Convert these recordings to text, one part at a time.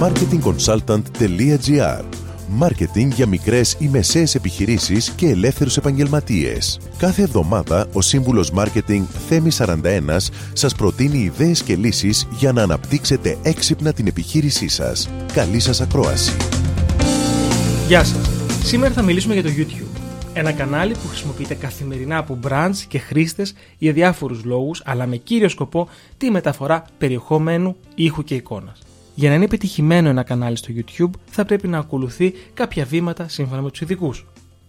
marketingconsultant.gr Μάρκετινγκ για μικρές ή μεσαίες επιχειρήσεις και ελεύθερους επαγγελματίες. Κάθε εβδομάδα ο σύμβουλος Μάρκετινγκ Θέμη 41 σας προτείνει ιδέες και λύσεις για να αναπτύξετε έξυπνα την επιχείρησή σας. Καλή σας ακρόαση. Γεια σας. Σήμερα θα μιλήσουμε για το YouTube. Ένα κανάλι που χρησιμοποιείται καθημερινά από brands και χρήστες για διάφορους λόγους, αλλά με κύριο σκοπό τη μεταφορά περιεχομένου, ήχου και εικόνας. Για να είναι πετυχημένο ένα κανάλι στο YouTube, θα πρέπει να ακολουθεί κάποια βήματα σύμφωνα με τους ειδικούς.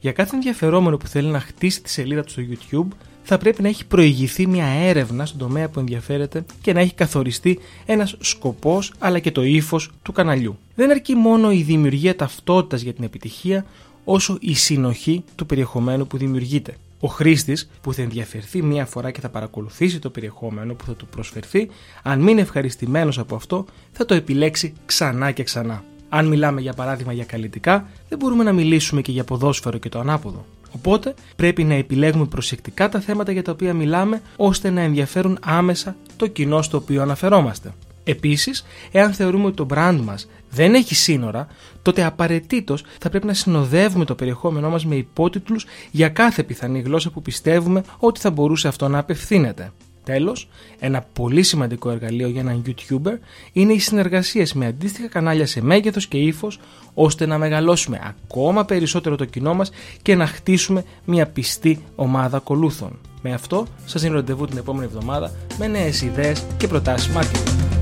Για κάθε ενδιαφερόμενο που θέλει να χτίσει τη σελίδα του στο YouTube, θα πρέπει να έχει προηγηθεί μια έρευνα στον τομέα που ενδιαφέρεται και να έχει καθοριστεί ένας σκοπός αλλά και το ύφος του καναλιού. Δεν αρκεί μόνο η δημιουργία ταυτότητας για την επιτυχία, όσο η συνοχή του περιεχομένου που δημιουργείται. Ο χρήστης που θα ενδιαφερθεί μία φορά και θα παρακολουθήσει το περιεχόμενο που θα του προσφερθεί, αν μην είναι ευχαριστημένος από αυτό, θα το επιλέξει ξανά και ξανά. Αν μιλάμε για παράδειγμα για καλλιτικά, δεν μπορούμε να μιλήσουμε και για ποδόσφαιρο και το ανάποδο. Οπότε πρέπει να επιλέγουμε προσεκτικά τα θέματα για τα οποία μιλάμε, ώστε να ενδιαφέρουν άμεσα το κοινό στο οποίο αναφερόμαστε. Επίσης, εάν θεωρούμε ότι το brand μας δεν έχει σύνορα, τότε απαραίτητος θα πρέπει να συνοδεύουμε το περιεχόμενό μας με υπότιτλους για κάθε πιθανή γλώσσα που πιστεύουμε ότι θα μπορούσε αυτό να απευθύνεται. Τέλος, ένα πολύ σημαντικό εργαλείο για έναν YouTuber είναι οι συνεργασίες με αντίστοιχα κανάλια σε μέγεθος και ύφος, ώστε να μεγαλώσουμε ακόμα περισσότερο το κοινό μας και να χτίσουμε μια πιστή ομάδα ακολούθων. Με αυτό, σας δίνω ραντεβού την επόμενη εβδομάδα με νέες ιδέες και προτάσεις marketing.